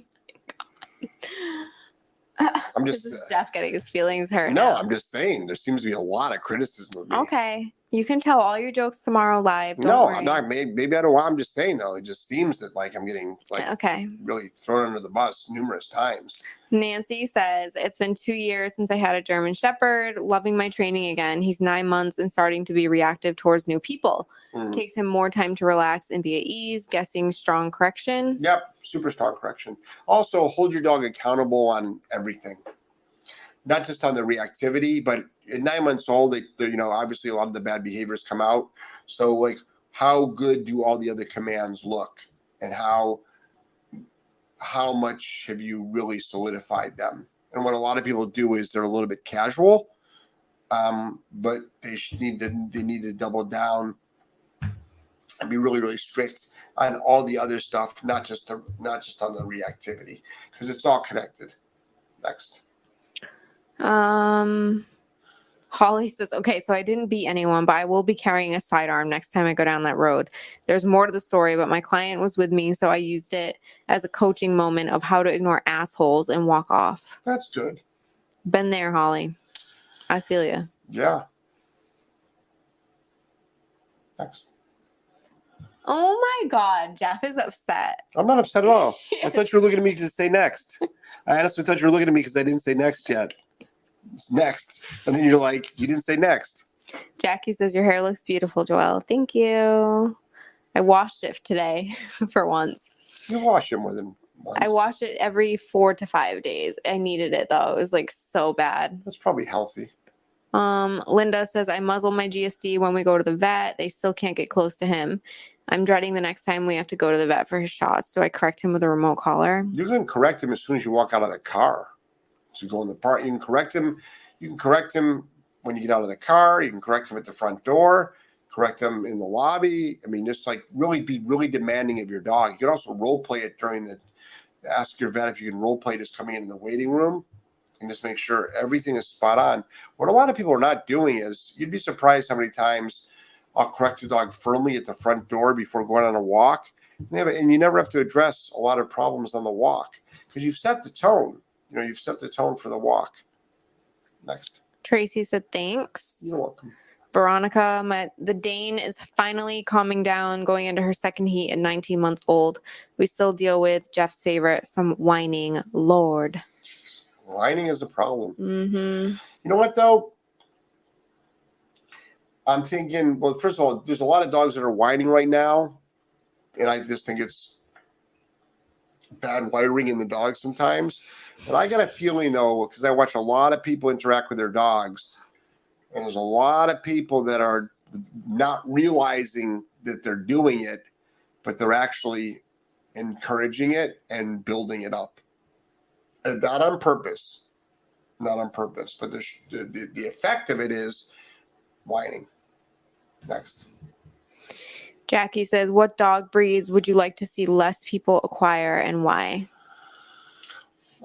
I'm this just is uh, Jeff getting his feelings hurt. no, now. I'm just saying there seems to be a lot of criticism of me. okay. You can tell all your jokes tomorrow live. Don't no, worry. I'm not. Maybe, maybe I don't. I'm just saying though. It just seems that like I'm getting like Okay. really thrown under the bus numerous times. Nancy says, It's been two years since I had a German Shepherd, loving my training again. He's nine months and starting to be reactive towards new people. Mm. Takes him more time to relax and be at ease, guessing strong correction. Yep, super strong correction. Also, hold your dog accountable on everything, not just on the reactivity, but at nine months old, they, they're, you know, obviously a lot of the bad behaviors come out. So, like, how good do all the other commands look, and how how much have you really solidified them? And what a lot of people do is they're a little bit casual, um, but they need to they need to double down and be really really strict on all the other stuff, not just the not just on the reactivity, because it's all connected. Next. Um, Holly says, okay, so I didn't beat anyone, but I will be carrying a sidearm next time I go down that road. There's more to the story, but my client was with me, so I used it as a coaching moment of how to ignore assholes and walk off. That's good. Been there, Holly. I feel you. Yeah. Next. Oh my God, Jeff is upset. I'm not upset at all. I thought you were looking at me to say next. I honestly thought you were looking at me because I didn't say next yet. Next. And then you're like, you didn't say next. Jackie says, Your hair looks beautiful, Joelle. Thank you. I washed it today for once. You wash it more than once. I wash it every four to five days. I needed it though. It was like so bad. That's probably healthy. Um, Linda says, I muzzle my GSD when we go to the vet. They still can't get close to him. I'm dreading the next time we have to go to the vet for his shots. Do I correct him with a remote collar? You can correct him as soon as you walk out of the car. So go in the park, you can correct him. You can correct him when you get out of the car. You can correct him at the front door. Correct him in the lobby. I mean, just like really be really demanding of your dog. You can also role play it during the. Ask your vet if you can role play just coming in the waiting room, and just make sure everything is spot on. What a lot of people are not doing is you'd be surprised how many times I'll correct the dog firmly at the front door before going on a walk. And, you never have to address a lot of problems on the walk because you've set the tone. You know, you've set the tone for the walk. Next. Tracy said, Thanks. You're welcome. Veronica, my the Dane is finally calming down, going into her second heat at 19 months old. We still deal with Jeff's favorite, some whining lord. Whining is a problem. Mm-hmm. You know what though? I'm thinking. Well, first of all, there's a lot of dogs that are whining right now, and I just think it's bad wiring in the dog sometimes. But I got a feeling though, because I watch a lot of people interact with their dogs, and there's a lot of people that are not realizing that they're doing it, but they're actually encouraging it and building it up, and not on purpose not on purpose, but the, the, the effect of it is whining. Next. Jackie says, What dog breeds would you like to see less people acquire and why?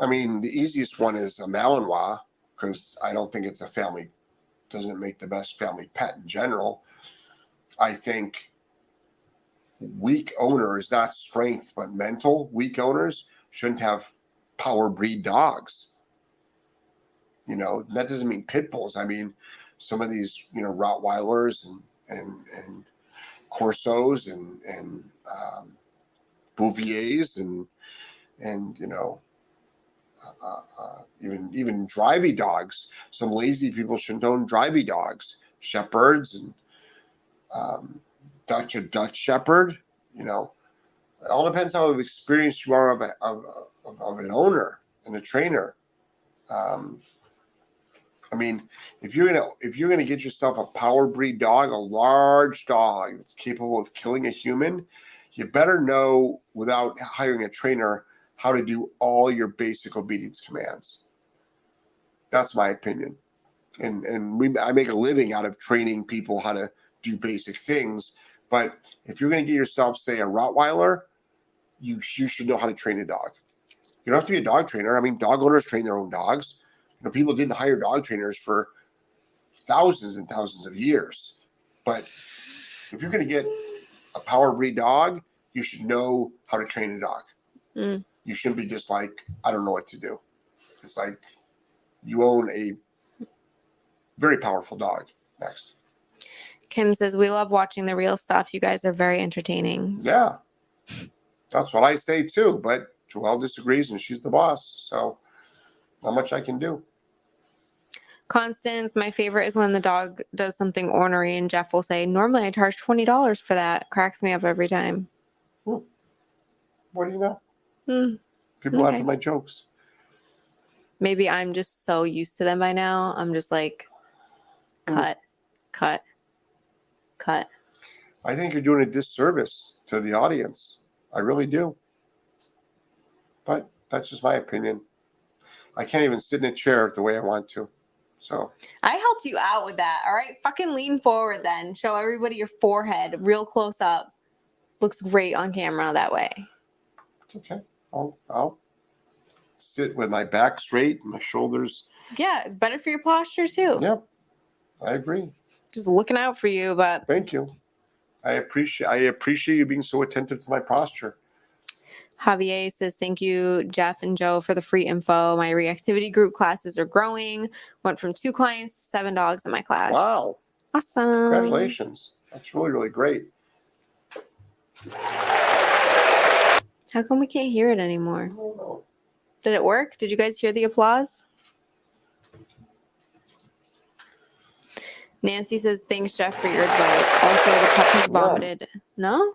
I mean, the easiest one is a Malinois because I don't think it's a family, doesn't make the best family pet in general. I think weak owners, not strength, but mental weak owners, shouldn't have power breed dogs. You know, that doesn't mean pit bulls. I mean, some of these, you know, Rottweilers and and and Corsos and and um, Bouviers and and you know, uh, uh, even even drivey dogs. Some lazy people shouldn't own drivey dogs, shepherds and um, Dutch a Dutch shepherd. You know, it all depends how experienced you are of a, of, of, of an owner and a trainer. Um, I mean, if you're gonna if you're gonna get yourself a power breed dog, a large dog that's capable of killing a human, you better know without hiring a trainer how to do all your basic obedience commands. That's my opinion, and and we I make a living out of training people how to do basic things. But if you're gonna get yourself, say, a Rottweiler, you you should know how to train a dog. You don't have to be a dog trainer. I mean, dog owners train their own dogs. You know, people didn't hire dog trainers for thousands and thousands of years. But if you're going to get a power breed dog, you should know how to train a dog. Mm. You shouldn't be just like, I don't know what to do. It's like you own a very powerful dog. Next. Kim says, We love watching the real stuff. You guys are very entertaining. Yeah. That's what I say too. But Joelle disagrees and she's the boss. So not much I can do. Constance, my favorite is when the dog does something ornery and Jeff will say, Normally I charge $20 for that. Cracks me up every time. Hmm. What do you know? Hmm. People laugh Okay. at my jokes. Maybe I'm just so used to them by now. I'm just like, Hmm. cut, cut, cut. I think you're doing a disservice to the audience. I really do. But that's just my opinion. I can't even sit in a chair the way I want to. So I helped you out with that. All right. Fucking lean forward then. Show everybody your forehead real close up. Looks great on camera that way. it's okay. I'll I'll sit with my back straight, my shoulders. Yeah, it's better for your posture too. Yep. I agree. Just looking out for you, but Thank you. I appreciate I appreciate you being so attentive to my posture. Javier says, Thank you, Jeff and Joe, for the free info. My reactivity group classes are growing. Went from two clients to seven dogs in my class. Wow. Awesome. Congratulations. That's really, really great. How come we can't hear it anymore? I don't know. Did it work? Did you guys hear the applause? Nancy says, Thanks, Jeff, for your advice. Also, the pup has vomited. No?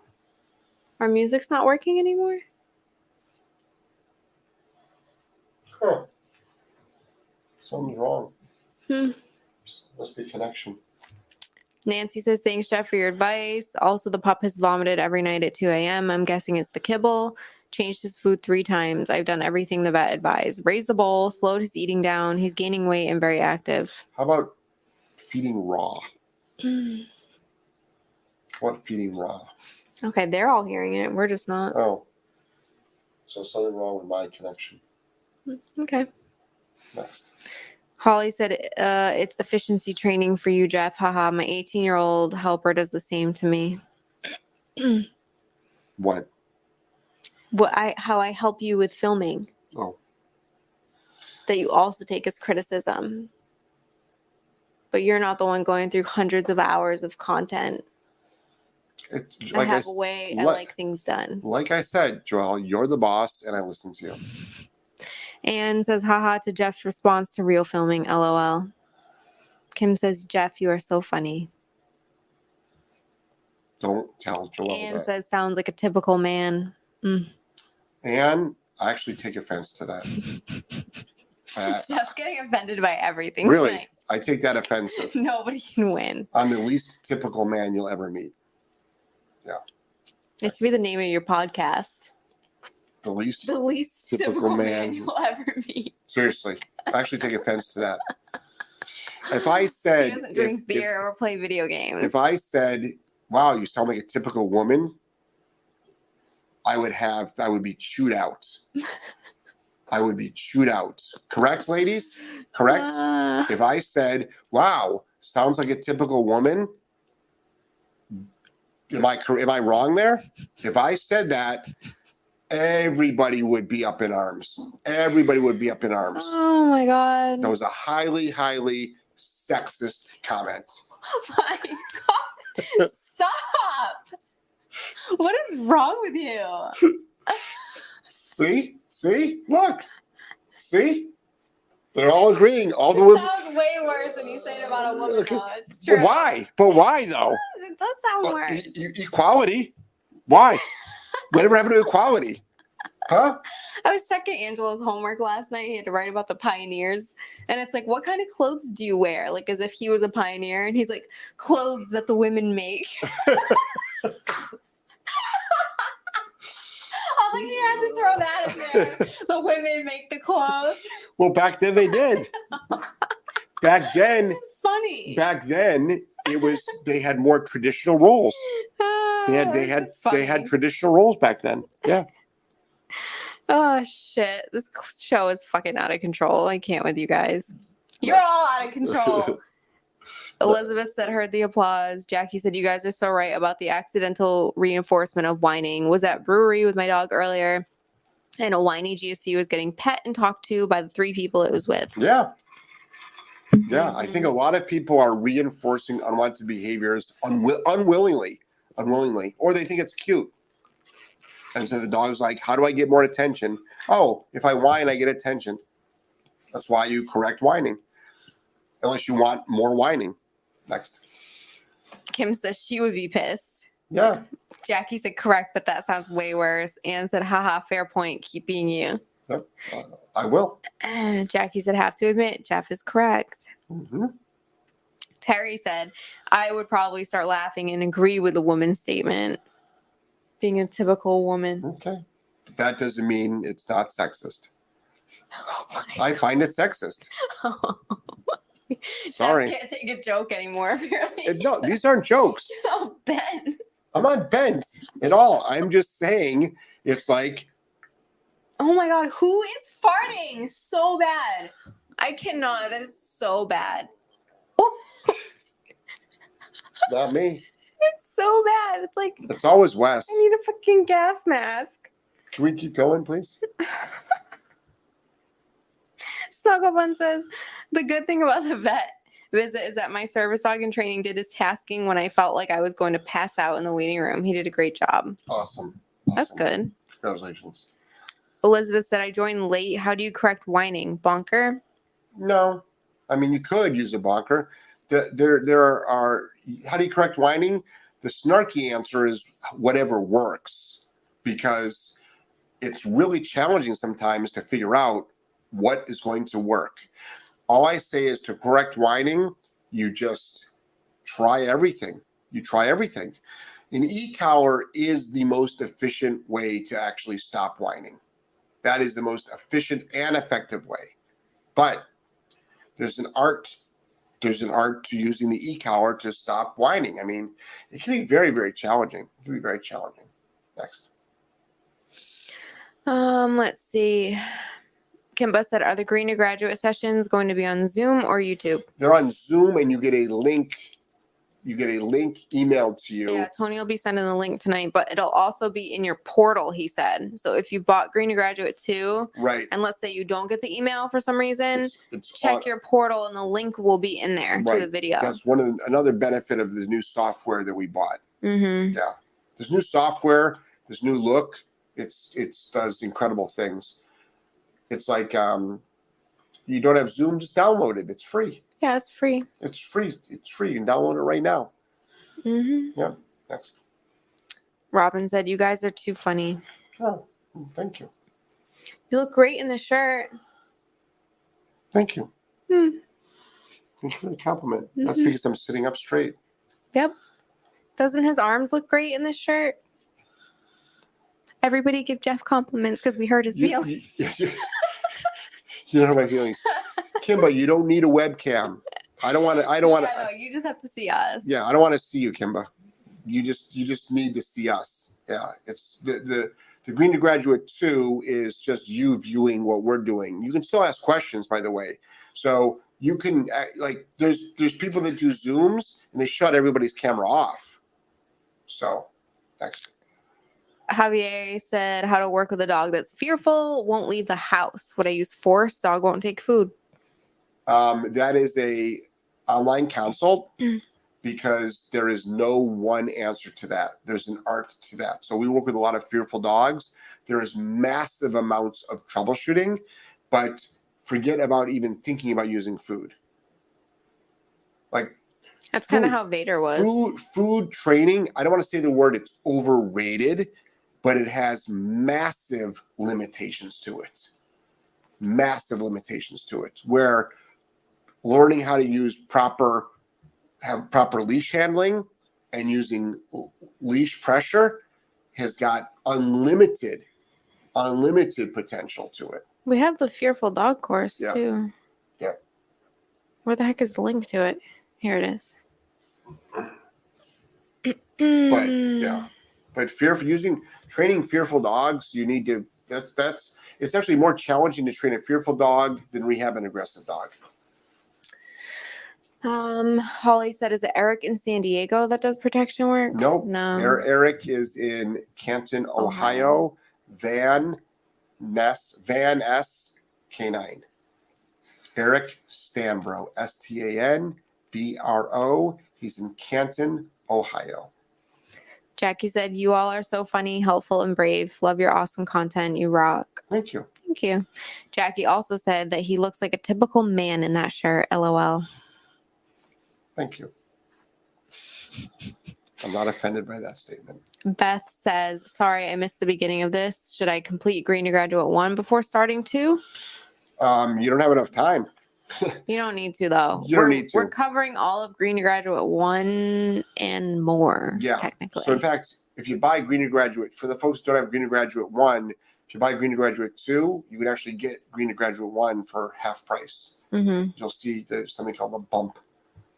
Our music's not working anymore? Huh. Something's wrong. Hmm. Must be connection. Nancy says, Thanks, Jeff, for your advice. Also, the pup has vomited every night at 2 a.m. I'm guessing it's the kibble. Changed his food three times. I've done everything the vet advised. Raised the bowl, slowed his eating down. He's gaining weight and very active. How about feeding raw? What feeding raw? okay, they're all hearing it. We're just not. Oh. So something wrong with my connection. Mm, okay. Next. Holly said, uh, it's efficiency training for you, Jeff. Haha. My 18 year old helper does the same to me. What? What I how I help you with filming Oh. that you also take as criticism. But you're not the one going through hundreds of hours of content. It's I like I, have s- a way I like- like things done. like I said, Joel, you're the boss and I listen to you. And says, haha, to Jeff's response to real filming, lol. Kim says, Jeff, you are so funny. Don't tell Joel and that. says, sounds like a typical man. and I actually take offense to that. Uh, Jeff's getting offended by everything. really, tonight. I take that offensive. Nobody can win. I'm the least typical man you'll ever meet. Yeah. It should be the name of your podcast. The least, The least Typical typical, man. man. you'll ever meet. seriously. I actually take offense to that. If I He said, doesn't if- drink if- beer or play video games. if I said, "Wow, you sound like a typical woman," I would have, I would be chewed out. I would be chewed out. Correct, ladies? Correct. Ah. if I said, "Wow, sounds like a typical woman," am I am I wrong there? If I said that, everybody would be up in arms. Everybody would be up in arms. oh my god. That was a highly, highly sexist comment. Oh my god. Stop. What is wrong with you? See, see, look, see, they're all agreeing. All the It women. sounds way worse when you say it about a woman, Okay. though. It's But true. why? But why though? It does sound worse. e- equality. Why? Whatever happened to equality? Huh? I was checking Angelo's homework last night. He had to write about the pioneers. And it's like, what kind of clothes do you wear? Like, as if he was a pioneer. And he's like, clothes that the women make. I was like, you had to throw that in there. The women make the clothes. Well, back then they did. Back then, funny. back then it was they had more traditional roles. Uh, They had they had they had traditional roles back then. Yeah. Oh shit! This show is fucking out of control. I can't with you guys. You're all out of control. Elizabeth said, heard the applause. Jackie said, You guys are so right about the accidental reinforcement of whining. Was at brewery with my dog earlier, and a whiny GSD was getting pet and talked to by the three people it was with. Yeah. Yeah, I think a mm-hmm. lot of people are reinforcing unwanted behaviors unwi- unwillingly, unwillingly, or they think it's cute. And so the dog's like, "How do I get more attention?" Oh, if I whine, I get attention. That's why you correct whining, unless you want more whining. Next, Kim says she would be pissed. yeah, Jackie said correct, but that sounds way worse. Anne said, haha, fair point, keep being you. uh, I will. Jackie said, have to admit, Jeff is correct. hmm Terry said, I would probably start laughing and agree with the woman's statement. Being a typical woman. Okay, but that doesn't mean it's not sexist. Oh I find it sexist. Sorry. Jeff can't take a joke anymore, apparently. No, these aren't jokes. oh, Ben. I'm not bent at all. I'm just saying it's like Oh my God, who is farting so bad? I cannot. That is so bad. Not me. it's so bad. It's like, It's always Wes. I need a fucking gas mask. Can we keep going, please? Sagaban says, the good thing about the vet visit is that my service dog in training did his tasking when I felt like I was going to pass out in the waiting room. He did a great job. Awesome. That's good. Congratulations. Elizabeth said, I joined late. How do you correct whining? Bonker? No, I mean you could use a bonker. The, there, there are. How do you correct whining? The snarky answer is whatever works, because it's really challenging sometimes to figure out what is going to work. All I say is to correct whining, you just try everything. You try everything. An e-collar is the most efficient way to actually stop whining. That is the most efficient and effective way. But there's an art there's an art to using the e-collar to stop whining. I mean, it can be very, very challenging. It can be very challenging. Next. Um, let's see. Kimba said, Are the Green to Graduate sessions going to be on Zoom or YouTube? They're on Zoom and you get a link. You get a link emailed to you. Yeah, Tony will be sending the link tonight, but it'll also be in your portal, he said. So if you bought Green to Graduate 2, Right. and let's say you don't get the email for some reason, It's, it's check on- your portal and the link will be in there to the video. That's one of the, another benefit of the new software that we bought. Mm-hmm. This new software, this new look, it's it's does incredible things. It's like um, you don't have Zoom, just download it. It's free. Yeah, it's free. It's free. It's free. You can download it right now. Mm-hmm. Yeah. Next. Robin said, You guys are too funny. Oh, thank you. You look great in the shirt. Thank you. Hmm. Thank you for the compliment. That's Mhm. because I'm sitting up straight. Yep. Doesn't his arms look great in this shirt? Everybody give Jeff compliments because we heard his You, feelings. you, you, you don't my feelings. Kimba, you don't need a webcam. I don't want to. I don't want to. Yeah, no, you just have to see us. Yeah, I don't want to see you, Kimba. You just you just need to see us. Yeah, it's the the the Green to Graduate two is just you viewing what we're doing. You can still ask questions, by the way. So you can uh, like there's there's people that do zooms and they shut everybody's camera off. So next. Javier said how to work with a dog that's fearful, won't leave the house. Would I use force? Dog won't take food. Um, that is a online consult Mm. because there is no one answer to that. There's an art to that. So we work with a lot of fearful dogs. There is massive amounts of troubleshooting, but forget about even thinking about using food. Like That's kind of how Vader was. food, food training. I don't want to say the word it's overrated, but it has massive limitations to it. Massive limitations to it. Where learning how to use proper have proper leash handling and using leash pressure has got unlimited unlimited potential to it We have the fearful dog course Yeah. too. Yeah. Where the heck is the link to it? Here it is. but yeah but fearful using training fearful dogs you need to that's that's it's actually more challenging to train a fearful dog than rehab an aggressive dog Um, Holly said, "Is it Eric in San Diego that does protection work?" Nope. No. Er- eric is in canton ohio, Ohio. van ness van s k9 Eric Stanbro, S T A N B R O. He's in Canton, Ohio. Jackie said, You all are so funny, helpful, and brave. Love your awesome content. You rock. Thank you. Thank you. Jackie also said that he looks like a typical man in that shirt. LOL. Thank you. I'm not offended by that statement. Beth says, Sorry, I missed the beginning of this. Should I complete Green to Graduate 1 before starting 2? Um, you don't have enough time. You don't need to, though. You don't we're, need to. We're covering all of Green to Graduate 1 and more, Yeah. technically. So in fact, if you buy Green to Graduate, for the folks who don't have Green to Graduate one, if you buy Green to Graduate two, you would actually get Green to Graduate one for half price. hmm You'll see there's something called a bump.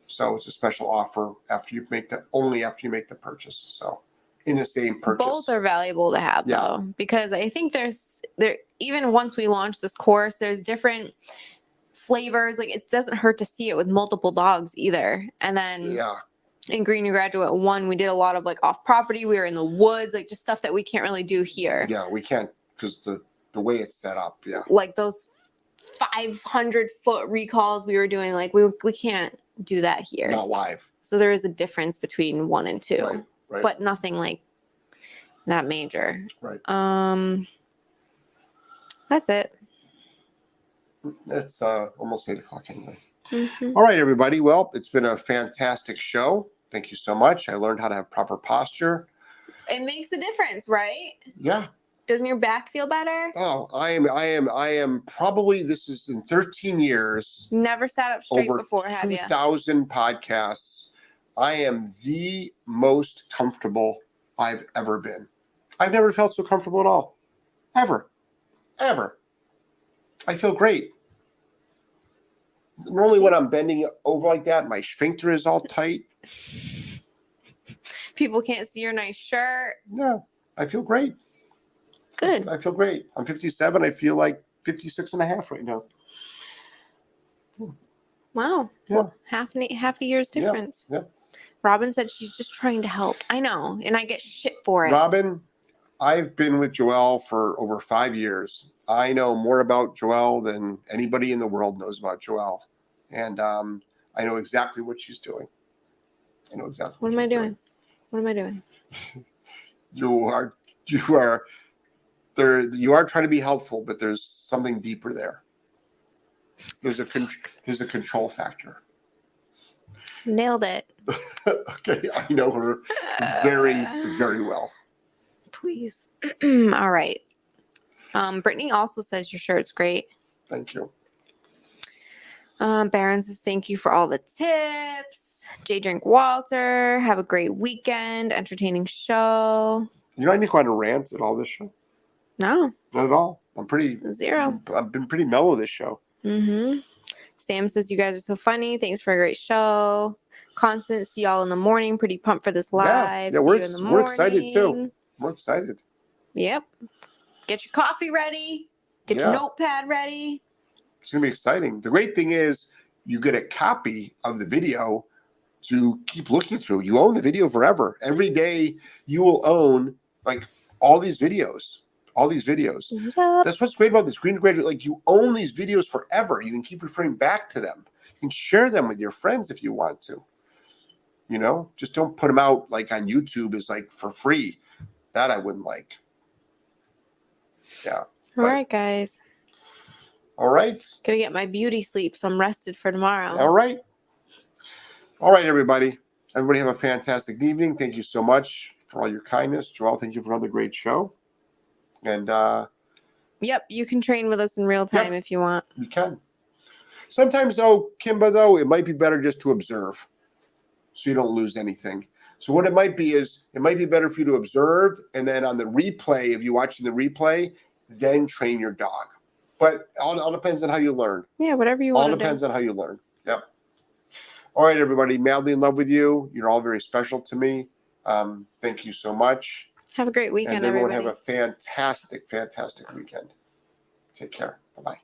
So it's a special offer after you make the only after you make the purchase. So in the same purchase. Both are valuable to have Yeah. though, because I think there's there even once we launch this course, there's different flavors. Like it doesn't hurt to see it with multiple dogs either. And then yeah. in Green to Graduate one, we did a lot of like off property. We were in the woods, like just stuff that we can't really do here. Yeah, we can't because the the way it's set up. Yeah. Like those 500 foot recalls we were doing, like we we can't do that here. Not live. So there is a difference between one and two. Right. Right. but nothing like that major. Right. Um that's it. it's uh almost eight o'clock anyway. Mhm. All right, everybody. Well, it's been a fantastic show. Thank you so much. I learned how to have proper posture. It makes a difference, right? Yeah. Doesn't your back feel better? Oh, I am. I am. I am probably. This is in 13 years, Never sat up straight over before, have you? 2,000 podcasts. I am the most comfortable I've ever been. I've never felt so comfortable at all, ever, ever. I feel great. Normally, when I'm bending over like that, my sphincter is all tight. People can't see your nice shirt. No, I feel great. Good. I feel great. I'm 57. I feel like 56 and a half right now. Wow. Yeah. Well, half an half a year's difference. yeah. Robin said she's just trying to help. I know, and I get shit for it. Robin, I've been with Joelle for over five years. I know more about Joelle than anybody in the world knows about Joelle. And um, I know exactly what she's doing. I know exactly what am I she's doing? What am I doing? You are, you are, there, you are trying to be helpful, but there's something deeper there. There's a, con- there's a control factor. Nailed it. okay, I know her very, very well. Please. All right. Um, Brittany also says your shirt's great. Thank you. Um, Baron says thank you for all the tips. J Drink Walter, have a great weekend. Entertaining show. You know, I didn't go on a rant at all this show. No, Not at all. I'm pretty. zero. I've been pretty mellow this show. Mm-hmm. Sam says you guys are so funny. Thanks for a great show. Constant, see y'all in the morning. Pretty pumped for this live. yeah, See we're you in the ex- we're excited too. We're excited. Yep. Get your coffee ready. Get Yeah. your notepad ready. It's gonna be exciting. The great thing is you get a copy of the video to keep looking through. You own the video forever. Every day you will own like all these videos. All these videos. Yep. That's what's great about this green graduate. Like you own these videos forever. You can keep referring back to them. You can share them with your friends if you want to. You know, just don't put them out like on YouTube is like for free. That I wouldn't like. Yeah. All right, guys. All right. Gonna get my beauty sleep, so I'm rested for tomorrow. All right. All right, everybody. Everybody have a fantastic evening. Thank you so much for all your kindness. Joel, thank you for another great show. And uh Yep, you can train with us in real time if you want. You can. Sometimes though, Kimba, though, it might be better just to observe so you don't lose anything. So what it might be is it might be better for you to observe and then on the replay, if you're watching the replay, then train your dog. But all, all depends on how you learn. Yeah, whatever you all want to depends do. on how you learn. Yep. All right, everybody. Madly in love with you. You're all very special to me. Um, thank you so much. Have a great weekend, and everyone everybody. have a fantastic, fantastic weekend. Take care. Bye bye.